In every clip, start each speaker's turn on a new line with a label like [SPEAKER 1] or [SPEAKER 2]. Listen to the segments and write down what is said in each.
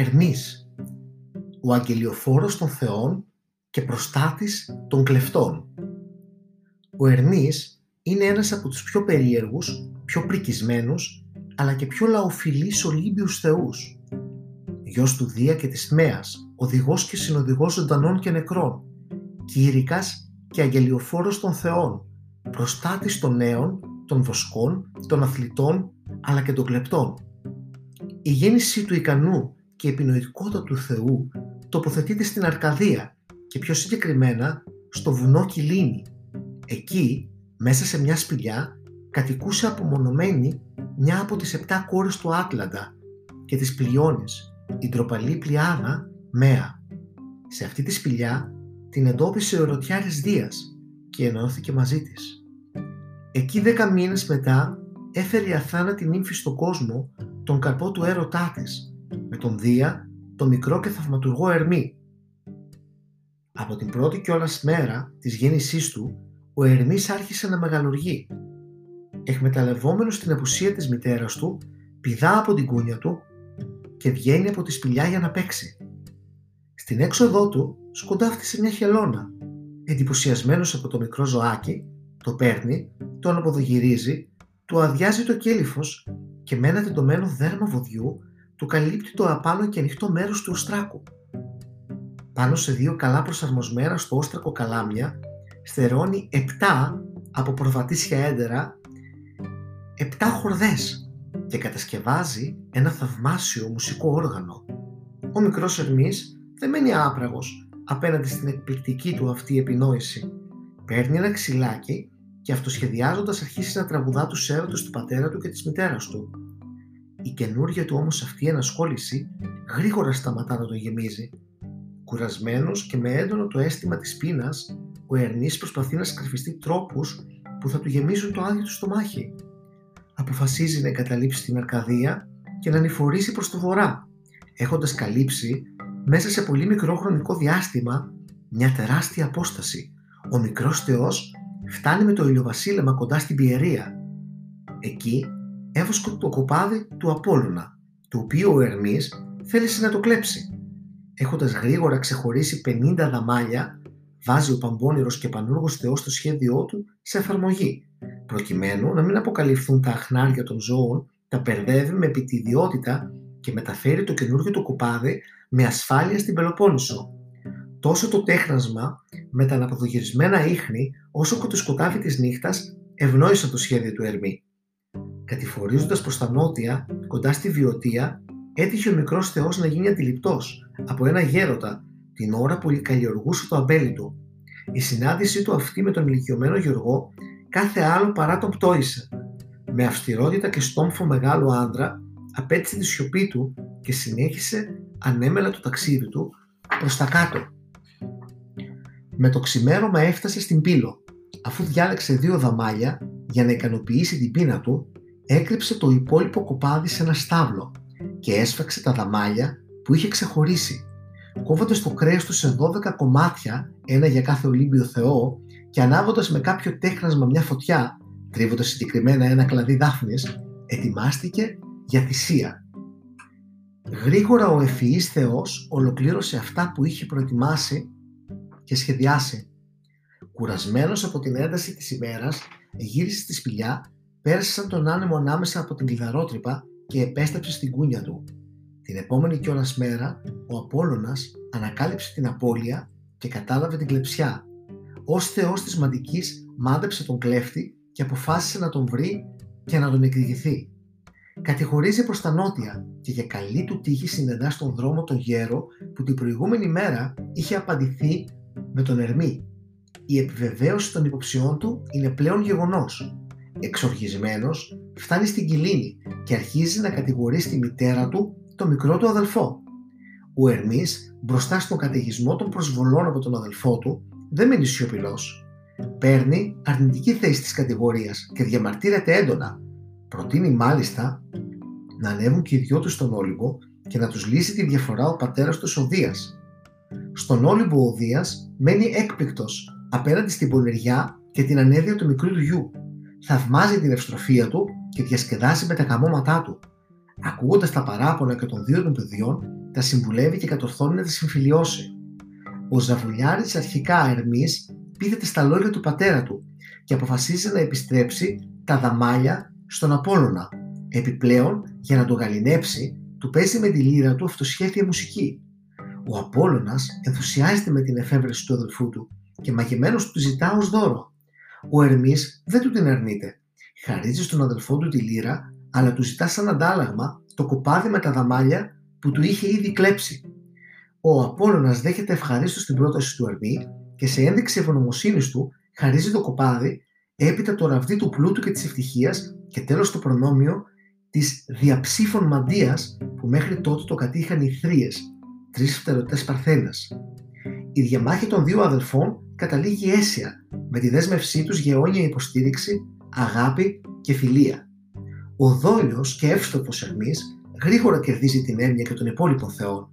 [SPEAKER 1] Ερμής, ο αγγελιοφόρος των θεών και προστάτης των κλεφτών. Ο Ερμής είναι ένας από τους πιο περίεργους, πιο πρικισμένους, αλλά και πιο λαοφιλείς Ολύμπιους θεούς. Γιος του Δία και της Μέας, οδηγός και συνοδηγός ζωντανών και νεκρών, κήρυκας και αγγελιοφόρος των θεών, προστάτης των νέων, των βοσκών, των αθλητών, αλλά και των κλεπτών. Η γέννησή του ικανού και η επινοητικότητα του Θεού τοποθετείται στην Αρκαδία και πιο συγκεκριμένα στο βουνό Κιλίνη. Εκεί, μέσα σε μια σπηλιά, κατοικούσε απομονωμένη μια από τις επτά κόρες του Άτλαντα και της Πλειώνης, η ντροπαλή Πλειάδα Μέα. Σε αυτή τη σπηλιά την εντόπισε ο ερωτιάρης Δίας και ενώθηκε μαζί της. Εκεί δέκα μήνες μετά έφερε η αθάνατη νύμφη στον κόσμο τον καρπό του έρωτά της, με τον Δία, τον μικρό και θαυματουργό Ερμή. Από την πρώτη κιόλας μέρα της γέννησής του, ο Ερμής άρχισε να μεγαλουργεί. Εκμεταλλευόμενος στην απουσία της μητέρας του, πηδά από την κούνια του και βγαίνει από τη σπηλιά για να παίξει. Στην έξοδό του σκοντάφτησε μια χελώνα. Εντυπωσιασμένος από το μικρό ζωάκι, το παίρνει, το αναποδογυρίζει, του αδειάζει το κέλυφος και με ένα τεντωμένο δέρμα βοδιού του καλύπτει το απάνω και ανοιχτό μέρος του οστράκου. Πάνω σε δύο καλά προσαρμοσμένα στο όστρακο καλάμια στερώνει επτά από προβατήσια έντερα επτά χορδές και κατασκευάζει ένα θαυμάσιο μουσικό όργανο. Ο μικρός Ερμής δεν μένει άπραγος απέναντι στην εκπληκτική του αυτή επινόηση. Παίρνει ένα ξυλάκι και αυτοσχεδιάζοντας αρχίσει να τραγουδά τους έρωτες του πατέρα του και της μητέρας του. Η καινούργια του όμως αυτή ενασχόληση γρήγορα σταματά να τον γεμίζει. Κουρασμένος και με έντονο το αίσθημα της πείνας, ο Ερνής προσπαθεί να σκαρφιστεί τρόπους που θα του γεμίζουν το άδειο του στομάχι. Αποφασίζει να εγκαταλείψει την Αρκαδία και να ανηφορήσει προς το βορρά, έχοντας καλύψει μέσα σε πολύ μικρό χρονικό διάστημα μια τεράστια απόσταση. Ο μικρός θεός φτάνει με το ηλιοβασίλεμα κοντά στην Πιερία. Εκεί έβοσκε το κοπάδι του Απόλλωνα, το οποίο ο Ερμής θέλησε να το κλέψει. Έχοντας γρήγορα ξεχωρίσει 50 δαμάλια, βάζει ο Παμπώνυρος και Πανούργος Θεός το σχέδιό του σε εφαρμογή, προκειμένου να μην αποκαλυφθούν τα αχνάρια των ζώων, τα περδεύει με επιτιδιότητα και μεταφέρει το καινούργιο του κοπάδι με ασφάλεια στην Πελοπόννησο. Τόσο το τέχνασμα με τα αναποδογυρισμένα ίχνη όσο και το σκοτάδι της νύχτας ευνόησαν το σχέδιο του Ερμή. Κατηφορίζοντας προς τα νότια, κοντά στη Βιωτία, έτυχε ο μικρός θεός να γίνει αντιληπτός από ένα γέροντα την ώρα που καλλιεργούσε το αμπέλι του. Η συνάντησή του αυτή με τον ηλικιωμένο Γιωργό κάθε άλλο παρά τον πτώησε. Με αυστηρότητα και στόμφο μεγάλο άντρα απέτησε τη σιωπή του και συνέχισε ανέμελα το ταξίδι του προς τα κάτω. Με το ξημέρωμα έφτασε στην Πύλο. Αφού διάλεξε δύο δαμάλια για να ικανοποιήσει την πείνα του, έκρυψε το υπόλοιπο κοπάδι σε ένα στάβλο και έσφαξε τα δαμάλια που είχε ξεχωρίσει. Κόβοντας το κρέας του σε 12 κομμάτια, ένα για κάθε Ολύμπιο Θεό, και ανάβοντας με κάποιο τέχνασμα μια φωτιά, τρίβοντας συγκεκριμένα ένα κλαδί δάφνης, ετοιμάστηκε για θυσία. Γρήγορα ο ευφυής Θεός ολοκλήρωσε αυτά που είχε προετοιμάσει και σχεδιάσει. Κουρασμένος από την ένταση της ημέρας, γύρισε στη σπηλιά, πέρασε σαν τον άνεμο ανάμεσα από την κλειδαρότρυπα και επέστρεψε στην κούνια του. Την επόμενη κιόλας μέρα, ο Απόλλωνας ανακάλυψε την απώλεια και κατάλαβε την κλεψιά. Ως θεός της μαντικής μάντεψε τον κλέφτη και αποφάσισε να τον βρει και να τον εκδικηθεί. Κατηγορίζει προς τα νότια και για καλή του τύχη συνεδά στον δρόμο τον γέρο που την προηγούμενη μέρα είχε απαντηθεί με τον Ερμή. Η επιβεβαίωση των υποψιών του είναι πλέον γεγονός. Εξοργισμένος, φτάνει στην Κιλίνη και αρχίζει να κατηγορεί στη μητέρα του το μικρό του αδελφό. Ο Ερμής, μπροστά στον καταιγισμό των προσβολών από τον αδελφό του, δεν μένει σιωπηλός. Παίρνει αρνητική θέση της κατηγορίας και διαμαρτύρεται έντονα. Προτείνει μάλιστα να ανέβουν και οι δυο τους στον Όλυμπο και να τους λύσει τη διαφορά ο πατέρας του ο Δίας. Στον Όλυμπο ο Δίας μένει έκπληκτος απέναντι στην πονηριά και την ανέδεια του μικρού του γιου. Θαυμάζει την ευστροφία του και διασκεδάζει με τα καμώματά του. Ακούγοντας τα παράπονα και των δύο των παιδιών, τα συμβουλεύει και κατορθώνει να τα συμφιλιώσει. Ο Ζαβουλιάρης αρχικά Ερμής πείθεται στα λόγια του πατέρα του και αποφασίζει να επιστρέψει τα δαμάλια στον Απόλλωνα. Επιπλέον, για να τον γαλινέψει, του παίζει με τη λύρα του αυτοσχέδια μουσική. Ο Απόλλωνας ενθουσιάζεται με την εφεύρεση του αδελφού του και μαγεμένος του ζητά ως δώρο. Ο Ερμής δεν του την αρνείται. Χαρίζει στον αδελφό του τη λύρα, αλλά του ζητά σαν αντάλλαγμα το κοπάδι με τα δαμάλια που του είχε ήδη κλέψει. Ο Απόλλωνας δέχεται ευχαρίστως την πρόταση του Ερμή και σε ένδειξη ευγνωμοσύνης του χαρίζει το κοπάδι, έπειτα το ραβδί του πλούτου και της ευτυχίας και τέλος το προνόμιο της διαψήφων μαντίας που μέχρι τότε το κατήχαν οι θρίες, τρεις φτερωτές παρθένας. Η διαμάχη των δύο αδελφών καταλήγει αίσια με τη δέσμευσή τους για αιώνια υποστήριξη, αγάπη και φιλία. Ο δόλιος και εύστοχος Ερμής γρήγορα κερδίζει την έννοια και των υπόλοιπων θεών.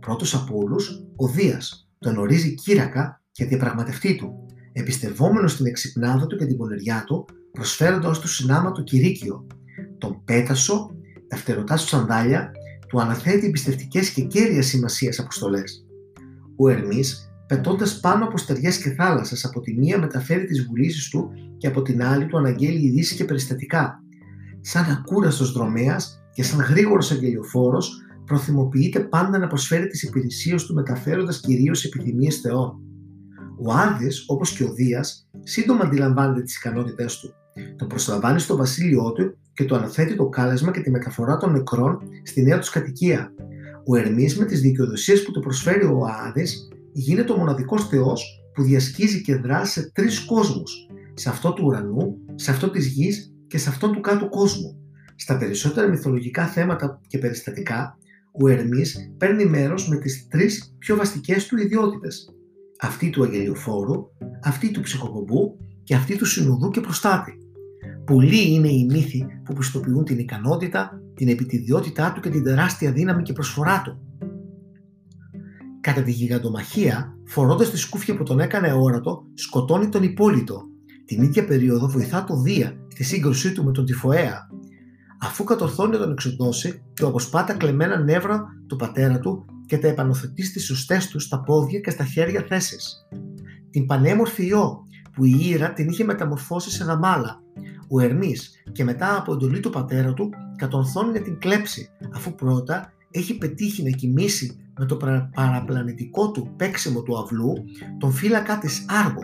[SPEAKER 1] Πρώτος από όλους, ο Δίας, τον ορίζει κύρακα και διαπραγματευτή του, εμπιστευόμενος στην εξυπνάδα του και την πονηριά του, προσφέροντας του συνάμα του Κυρίκιο. Τον πέτασο, τα του σανδάλια, του αναθέτει εμπιστευτικές και κέρια σημασίας αποστολές. Ο Ερμής, πετώντας πάνω από στεριές και θάλασσες, από τη μία μεταφέρει τις βουλήσεις του και από την άλλη του αναγγέλει ειδήσει και περιστατικά. Σαν ακούραστος δρομέας και σαν γρήγορος αγγελιοφόρος, προθυμοποιείται πάντα να προσφέρει τις υπηρεσίες του μεταφέροντας κυρίως επιθυμίες Θεών. Ο Άδη, όπως και ο Δίας, σύντομα αντιλαμβάνεται τις ικανότητές του. Το προσλαμβάνει στο βασίλειό του και του αναθέτει το κάλεσμα και τη μεταφορά των νεκρών στη νέα τους κατοικία. Ο Ερμής με τις δικαιοδοσίες που του προσφέρει ο Άδη γίνεται ο μοναδικός Θεός που διασκίζει και δρά σε τρεις κόσμους. Σε αυτό του ουρανού, σε αυτό της γης και σε αυτό του κάτω κόσμου. Στα περισσότερα μυθολογικά θέματα και περιστατικά, ο Ερμής παίρνει μέρος με τις τρεις πιο βαστικές του ιδιότητες. Αυτή του αγγελιοφόρου, αυτή του ψυχοπομπού και αυτή του συνοδού και προστάτη. Πολλοί είναι οι μύθοι που πιστοποιούν την ικανότητα, την επιτιδιότητά του και την τεράστια δύναμη και προσφορά του. Κατά τη γιγαντομαχία, φορώντας τη σκούφια που τον έκανε όρατο, σκοτώνει τον υπόλοιπο. Την ίδια περίοδο βοηθά το Δία στη σύγκρουσή του με τον Τυφοέα. Αφού κατορθώνει να τον εξοντώσει, του αποσπά τα κλεμμένα νεύρα του πατέρα του και τα επανοθετεί στις σωστές του στα πόδια και στα χέρια θέσεις. Την πανέμορφη ιό που η Ήρα την είχε μεταμορφώσει σε δαμάλα. Ο Ερμής και μετά από εντολή του πατέρα του κατορθώνει να την κλέψει αφού πρώτα έχει πετύχει να κοιμήσει με το παραπλανητικό του παίξιμο του αυλού τον φύλακα της Άργο.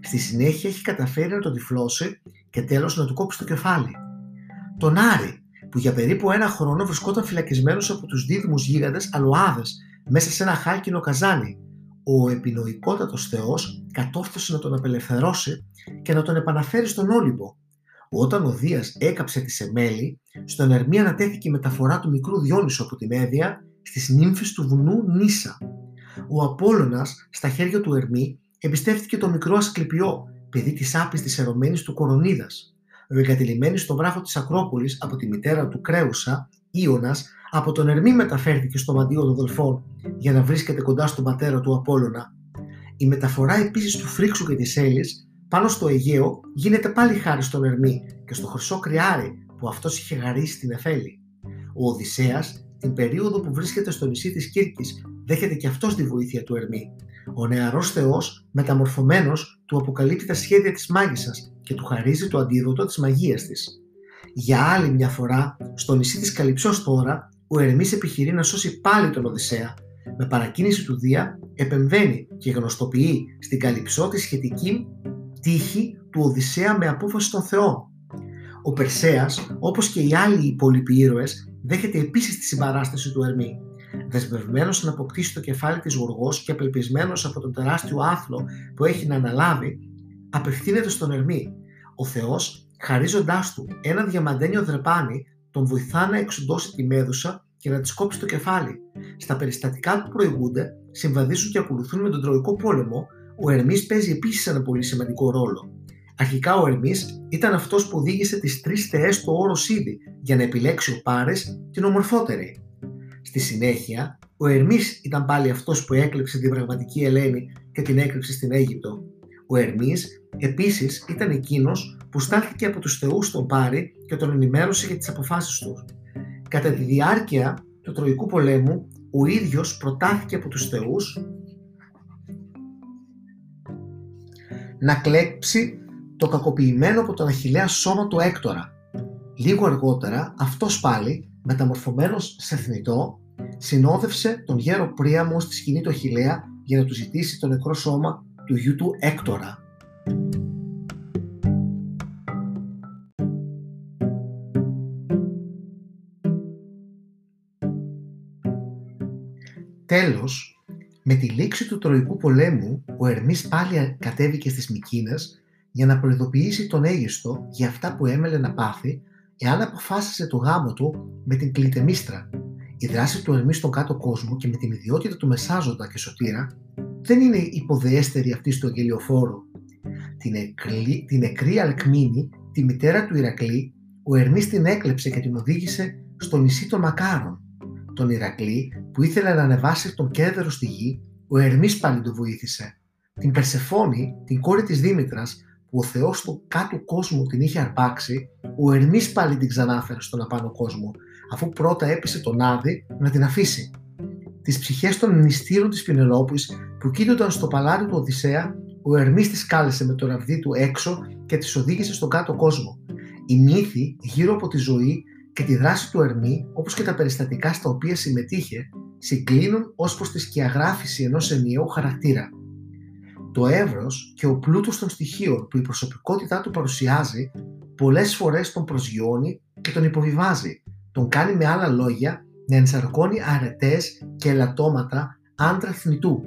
[SPEAKER 1] Στη συνέχεια έχει καταφέρει να τον τυφλώσει και τέλος να του κόψει το κεφάλι. Τον Άρη, που για περίπου ένα χρόνο βρισκόταν φυλακισμένος από τους δίδυμους γίγαντες Αλουάδες μέσα σε ένα χάλκινο καζάνι. Ο επινοϊκότατος θεός κατόρθωσε να τον απελευθερώσει και να τον επαναφέρει στον Όλυμπο. Όταν ο Δίας έκαψε τη Σεμέλη, στον Ερμή ανατέθηκε η μεταφορά του μικρού Διόνυσου από την Έδεια στις νύμφες του βουνού Νίσα. Ο Απόλλωνας, στα χέρια του Ερμή, εμπιστεύτηκε το μικρό Ασκληπιό, παιδί της άπιστης ερωμένης του Κορονίδας. Ο εγκατελειμμένη στον βράχο της Ακρόπολης από τη μητέρα του Κρέουσα, Ιωνας, από τον Ερμή μεταφέρθηκε στο μαντίο των Δελφών για να βρίσκεται κοντά στον πατέρα του Απόλλωνα. Η μεταφορά επίσης του Φρίξου και της Έλλης πάνω στο Αιγαίο γίνεται πάλι χάρη στον Ερμή και στο χρυσό κρυάρι που αυτός είχε χαρίσει στην Εφέλη. Ο Οδυσσέας την περίοδο που βρίσκεται στο νησί της Κύρκης δέχεται και αυτός τη βοήθεια του Ερμή. Ο νεαρός θεός, μεταμορφωμένος, του αποκαλύπτει τα σχέδια της μάγισσας και του χαρίζει το αντίδοτο της μαγείας της. Για άλλη μια φορά, στο νησί της Καλυψός τώρα, ο Ερμής επιχειρεί να σώσει πάλι τον Οδυσσέα. Με παρακίνηση του Δία, επεμβαίνει και γνωστοποιεί στην Καλυψό τη σχετική τύχη του Οδυσσέα με απόφαση των Θεών. Ο Περσέας, όπως και οι άλλοι υπόλοιποι ήρωες, δέχεται επίσης τη συμπαράσταση του Ερμή. Δεσμευμένος να αποκτήσει το κεφάλι της Γοργός και απελπισμένος από τον τεράστιο άθλο που έχει να αναλάβει, απευθύνεται στον Ερμή. Ο Θεός, χαρίζοντάς του ένα διαμαντένιο δρεπάνι, τον βοηθά να εξοντώσει τη μέδουσα και να της κόψει το κεφάλι. Στα περιστατικά που προηγούνται, συμβαδίζουν και ακολουθούν με τον Τροϊκό πόλεμο, ο Ερμής παίζει επίσης ένα πολύ σημαντικό ρόλο. Αρχικά ο Ερμής ήταν αυτός που οδήγησε τις τρεις θεές στο όρο Σίδη για να επιλέξει ο Πάρες την ομορφότερη. Στη συνέχεια, ο Ερμής ήταν πάλι αυτός που έκλεψε την πραγματική Ελένη και την έκρυψε στην Αίγυπτο. Ο Ερμής επίσης ήταν εκείνος που στάθηκε από τους θεούς στον Πάρη και τον ενημέρωσε για τις αποφάσεις του. Κατά τη διάρκεια του Τροϊκού πολέμου, ο ίδιος προτάθηκε από τους θεούς να κλέψει το κακοποιημένο από τον Αχιλέα σώμα του Έκτορα. Λίγο αργότερα, αυτός πάλι, μεταμορφωμένος σε θνητό, συνόδευσε τον γέρο Πρίαμο στη σκηνή του Αχιλέα για να του ζητήσει το νεκρό σώμα του γιού του Έκτορα. Τέλος, με τη λήξη του Τροϊκού πολέμου, ο Ερμής πάλι κατέβηκε στις Μικίνες για να προειδοποιήσει τον Αίγιστο για αυτά που έμελε να πάθει εάν αποφάσισε το γάμο του με την Κλητεμίστρα. Η δράση του Ερμής στον κάτω κόσμο και με την ιδιότητα του Μεσάζοντα και Σωτήρα δεν είναι υποδεέστερη αυτή του αγγελιοφόρου. Την, εκλή, την νεκρή Αλκμίνη, τη μητέρα του Ηρακλή, ο Ερμής την έκλεψε και την οδήγησε στο νησί των Μακάρων. Τον Ηρακλή που ήθελε να ανεβάσει τον κέδερο στη γη, ο Ερμής πάλι του βοήθησε. Την Περσεφόνη, την κόρη της Δήμητρας, που ο Θεός του κάτω κόσμου την είχε αρπάξει, ο Ερμής πάλι την ξανάφερε στον απάνω κόσμο, αφού πρώτα έπεισε τον Άδη να την αφήσει. Τις ψυχές των νηστήρων της Πινελόπης που κοίτονταν στο παλάτι του Οδυσσέα, ο Ερμής τις κάλεσε με το ραβδί του έξω και τις οδήγησε στον κάτω κόσμο. Οι μύθοι γύρω από τη ζωή και τη δράση του Ερμή, όπως και τα περιστατικά στα οποία συμμετείχε, συγκλίνουν ως προς τη σκιαγράφηση ενός ενιαίου χαρακτήρα. Το εύρος και ο πλούτος των στοιχείων που η προσωπικότητά του παρουσιάζει, πολλές φορές τον προσγειώνει και τον υποβιβάζει, τον κάνει με άλλα λόγια να ενσαρκώνει αρετές και ελαττώματα άντρα θνητού.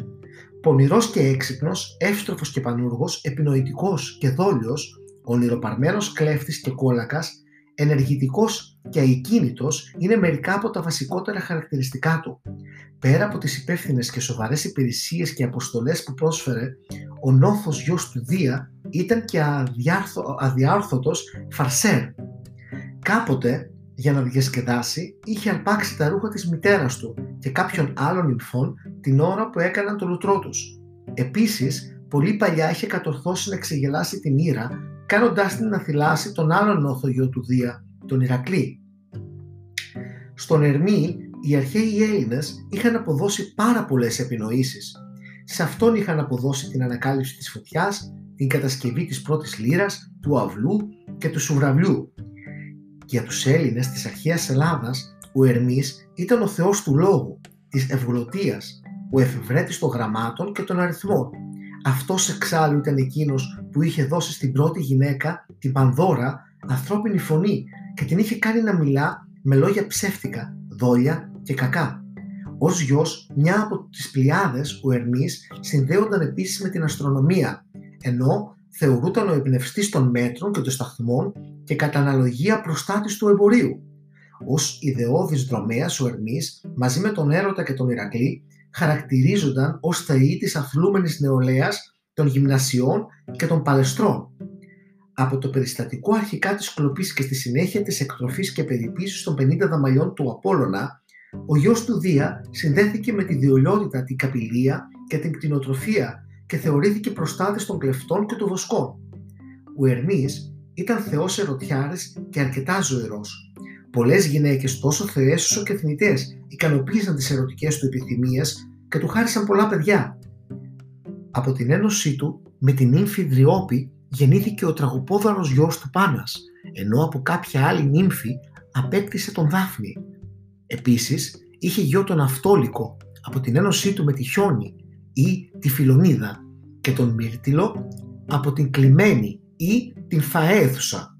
[SPEAKER 1] Πονηρός και έξυπνος, εύστροφος και πανούργος, επινοητικός και δόλιος, ονειροπαρμένος κλέφτης και κόλακας, ενεργητικός και αικίνητος είναι μερικά από τα βασικότερα χαρακτηριστικά του. Πέρα από τις υπεύθυνες και σοβαρές υπηρεσίες και αποστολές που πρόσφερε, ο νόθος γιος του Δία ήταν και αδιάρθω, αδιάρθωτος φαρσέρ. Κάποτε, για να διασκεδάσει, είχε αρπάξει τα ρούχα της μητέρας του και κάποιων άλλων νυμφών την ώρα που έκαναν το λουτρό τους. Επίσης, πολύ παλιά είχε κατορθώσει να ξεγελάσει την Ήρα, κάνοντάς την να θυλάσει τον άλλον νόθο γιο του Δία, τον Ηρακλή. Στον Ερμή, οι αρχαίοι Έλληνες είχαν αποδώσει πάρα πολλές επινοήσεις. Σε αυτόν είχαν αποδώσει την ανακάλυψη της φωτιάς, την κατασκευή της πρώτης λύρας, του αυλού και του σουβραβλιού. Για τους Έλληνες της αρχαίας Ελλάδας, ο Ερμής ήταν ο θεός του λόγου, της ευγλωτίας, ο εφευρέτης των γραμμάτων και των αριθμών. Αυτός εξάλλου ήταν εκείνος που είχε δώσει στην πρώτη γυναίκα, την Πανδώρα, ανθρώπινη φωνή και την είχε κάνει να μιλά με λόγια ψεύτικα, δόλια και κακά. Ω γιος, μια από τις πλειάδες, ο Ερμής, συνδέονταν επίσης με την αστρονομία, ενώ θεωρούταν ο εμπνευστής των μέτρων και των σταθμών και κατά αναλογία προστάτης του εμπορίου. Ω ιδεώδης δρομέας, ο Ερμής, μαζί με τον Έρωτα και τον Ηρακλή, χαρακτηρίζονταν ως θεοί της αθλούμενης νεολαίας των γυμνασιών και των παλαιστρών. Από το περιστατικό αρχικά της κλοπής και στη συνέχεια της εκτροφής και περιποίησης των 50 δαμαλιών του Απόλλωνα, ο γιος του Δία συνδέθηκε με τη διολιότητα, την καπηλεία και την κτηνοτροφία και θεωρήθηκε προστάτης των κλεφτών και των βοσκών. Ο Ερμής ήταν θεός ερωτιάρης και αρκετά ζωηρός. Πολλές γυναίκες τόσο θεές όσο και θνητές ικανοποίησαν τις ερωτικές του επιθυμίες και του χάρισαν πολλά παιδιά. Από την ένωσή του με την ύμφη Δριόπη γεννήθηκε ο τραγωπόδαρος γιος του Πάνας, ενώ από κάποια άλλη νύμφη απέκτησε τον Δάφνη, Επίσης, είχε γιο τον Αυτόλικο από την ένωσή του με τη Χιόνη ή τη Φιλονίδα και τον Μύρτιλο από την Κλειμένη ή την Φαέθουσα.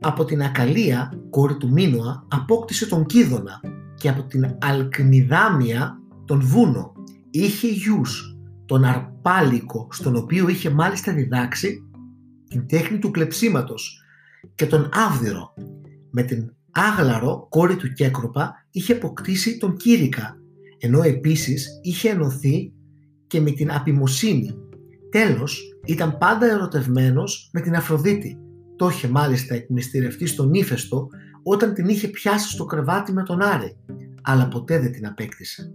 [SPEAKER 1] Από την Ακαλία, κόρη του Μίνωα, απόκτησε τον Κίδωνα και από την Αλκνιδάμια τον Βούνο. Είχε γιους, τον Αρπάλικο, στον οποίο είχε μάλιστα διδάξει την τέχνη του κλεψίματος και τον Άβδηρο. Με την Άγλαρο, κόρη του Κέκροπα, είχε αποκτήσει τον Κύρικα, ενώ επίσης είχε ενωθεί και με την Απιμοσύνη. Τέλος, ήταν πάντα ερωτευμένος με την Αφροδίτη. Το είχε μάλιστα εκμυστηρευτεί στον ύφεστο όταν την είχε πιάσει στο κρεβάτι με τον Άρη, αλλά ποτέ δεν την απέκτησε.